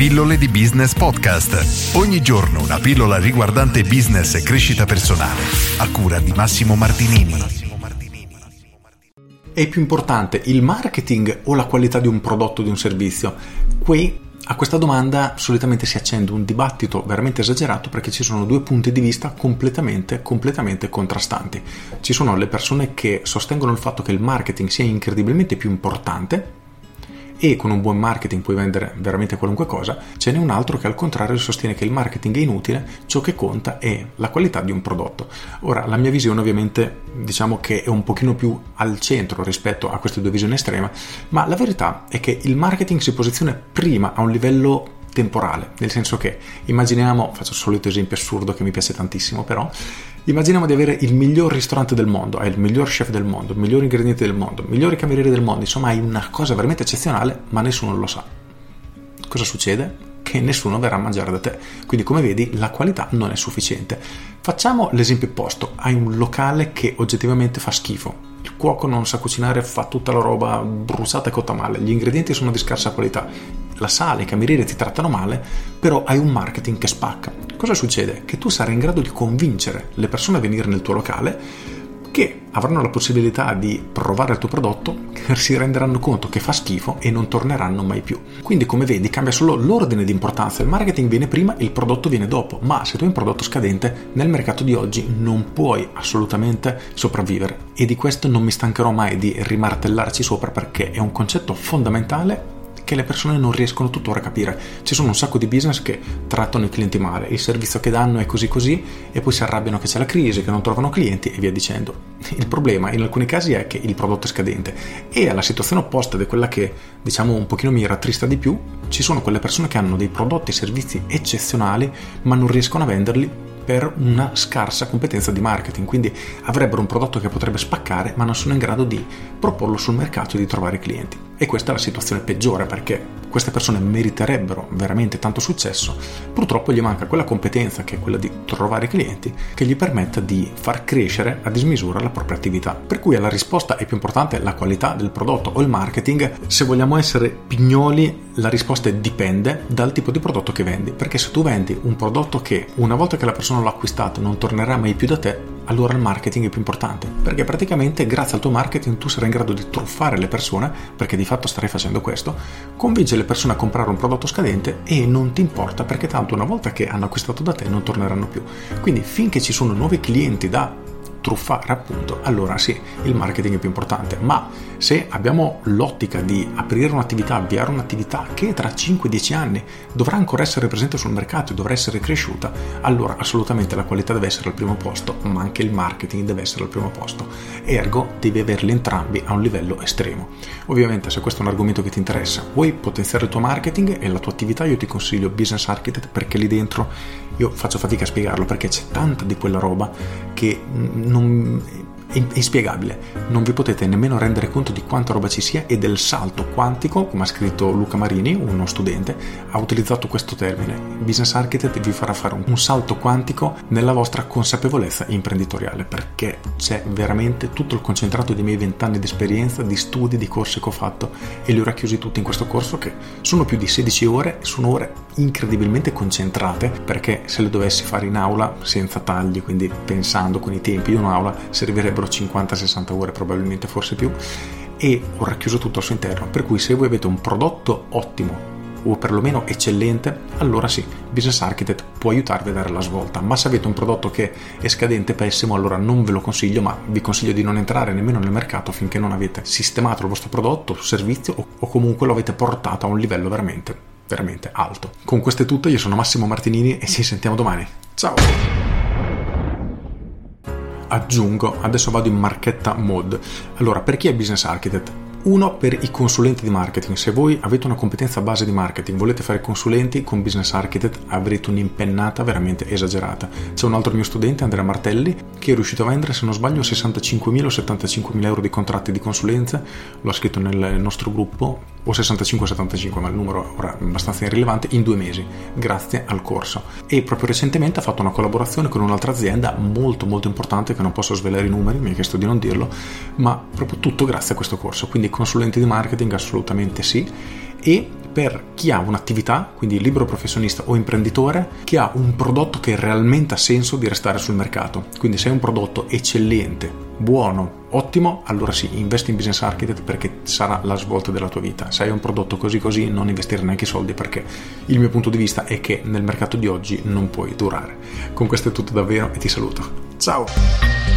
Pillole di Business Podcast. Ogni giorno una pillola riguardante business e crescita personale. A cura di Massimo Martinini. È più importante il marketing o la qualità di un prodotto o di un servizio? Qui a questa domanda solitamente si accende un dibattito veramente esagerato perché ci sono due punti di vista completamente, completamente contrastanti. Ci sono le persone che sostengono il fatto che il marketing sia incredibilmente più importante e con un buon marketing puoi vendere veramente qualunque cosa, ce n'è un altro che al contrario sostiene che il marketing è inutile, ciò che conta è la qualità di un prodotto. Ora, la mia visione ovviamente diciamo che è un pochino più al centro rispetto a queste due visioni estreme, ma la verità è che il marketing si posiziona prima a un livello temporale, nel senso che immaginiamo, faccio il solito esempio assurdo che mi piace tantissimo però, Immaginiamo di avere il miglior ristorante del mondo, hai il miglior chef del mondo, i migliori ingredienti del mondo, i migliori camerieri del mondo, insomma hai una cosa veramente eccezionale, ma nessuno lo sa. Cosa succede? Che nessuno verrà a mangiare da te. Quindi, come vedi, la qualità non è sufficiente. Facciamo l'esempio opposto: hai un locale che oggettivamente fa schifo. Il cuoco non sa cucinare, fa tutta la roba bruciata e cotta male, gli ingredienti sono di scarsa qualità, la sala, i camerieri ti trattano male, però hai un marketing che spacca. Cosa succede? Che tu sarai in grado di convincere le persone a venire nel tuo locale che avranno la possibilità di provare il tuo prodotto, si renderanno conto che fa schifo e non torneranno mai più. Quindi come vedi cambia solo l'ordine di importanza, il marketing viene prima, il prodotto viene dopo, ma se tu hai un prodotto scadente nel mercato di oggi non puoi assolutamente sopravvivere e di questo non mi stancherò mai di rimartellarci sopra perché è un concetto fondamentale che le persone non riescono tuttora a capire. Ci sono un sacco di business che trattano i clienti male, il servizio che danno è così così e poi si arrabbiano che c'è la crisi, che non trovano clienti e via dicendo. Il problema in alcuni casi è che il prodotto è scadente e alla situazione opposta di quella che diciamo un pochino mi rattrista di più, ci sono quelle persone che hanno dei prodotti e servizi eccezionali ma non riescono a venderli per una scarsa competenza di marketing, quindi avrebbero un prodotto che potrebbe spaccare ma non sono in grado di proporlo sul mercato e di trovare clienti. E questa è la situazione peggiore perché queste persone meriterebbero veramente tanto successo, purtroppo gli manca quella competenza che è quella di trovare clienti che gli permetta di far crescere a dismisura la propria attività. Per cui la risposta è più importante la qualità del prodotto o il marketing. Se vogliamo essere pignoli, la risposta è dipende dal tipo di prodotto che vendi, perché se tu vendi un prodotto che una volta che la persona l'ha acquistato non tornerà mai più da te, allora il marketing è più importante, perché praticamente grazie al tuo marketing tu sarai in grado di truffare le persone, perché di fatto starai facendo questo, convincere le persone a comprare un prodotto scadente e non ti importa perché tanto una volta che hanno acquistato da te non torneranno più. Quindi finché ci sono nuovi clienti da truffare appunto, allora sì, il marketing è più importante, ma se abbiamo l'ottica di aprire un'attività, avviare un'attività che tra 5-10 anni dovrà ancora essere presente sul mercato e dovrà essere cresciuta, allora assolutamente la qualità deve essere al primo posto, ma anche il marketing deve essere al primo posto. Ergo devi averli entrambi a un livello estremo. Ovviamente se questo è un argomento che ti interessa, vuoi potenziare il tuo marketing e la tua attività, io ti consiglio Business Architect perché lì dentro io faccio fatica a spiegarlo perché c'è tanta di quella roba che non è inspiegabile, non vi potete nemmeno rendere conto di quanta roba ci sia e del salto quantico, come ha scritto Luca Marini, uno studente, ha utilizzato questo termine. Business Architect vi farà fare un salto quantico nella vostra consapevolezza imprenditoriale, perché c'è veramente tutto il concentrato dei miei vent'anni di esperienza, di studi, di corsi che ho fatto e li ho racchiusi tutti in questo corso che sono più di 16 ore, sono ore incredibilmente concentrate, perché se le dovessi fare in aula senza tagli, quindi pensando con i tempi di un'aula, servirebbero sarebbero 50-60 ore probabilmente forse più e ho racchiuso tutto al suo interno. Per cui se voi avete un prodotto ottimo o perlomeno eccellente allora sì Business Architect può aiutarvi a dare la svolta. Ma se avete un prodotto che è scadente pessimo allora non ve lo consiglio ma vi consiglio di non entrare nemmeno nel mercato finché non avete sistemato il vostro prodotto servizio o comunque lo avete portato a un livello veramente veramente alto. Con questo è tutto io sono Massimo Martinini e ci sentiamo domani. Ciao aggiungo, adesso vado in marchetta mode. Allora, per chi è business architect? Uno per i consulenti di marketing. Se voi avete una competenza base di marketing, volete fare consulenti con Business Architect, avrete un'impennata veramente esagerata. C'è un altro mio studente, Andrea Martelli, che è riuscito a vendere, se non sbaglio, 65.000 o 75.000 euro di contratti di consulenza. L'ho scritto nel nostro gruppo, o 65-75, ma il numero ora è abbastanza irrilevante, in due mesi, grazie al corso. E proprio recentemente ha fatto una collaborazione con un'altra azienda molto molto importante, che non posso svelare i numeri, mi ha chiesto di non dirlo, ma proprio tutto grazie a questo corso. Quindi consulenti di marketing assolutamente sì e per chi ha un'attività, quindi libero professionista o imprenditore, che ha un prodotto che realmente ha senso di restare sul mercato. Quindi se hai un prodotto eccellente, buono, ottimo, allora sì, investi in business architect perché sarà la svolta della tua vita. Se hai un prodotto così così, non investire neanche i soldi perché il mio punto di vista è che nel mercato di oggi non puoi durare. Con questo è tutto davvero e ti saluto. Ciao!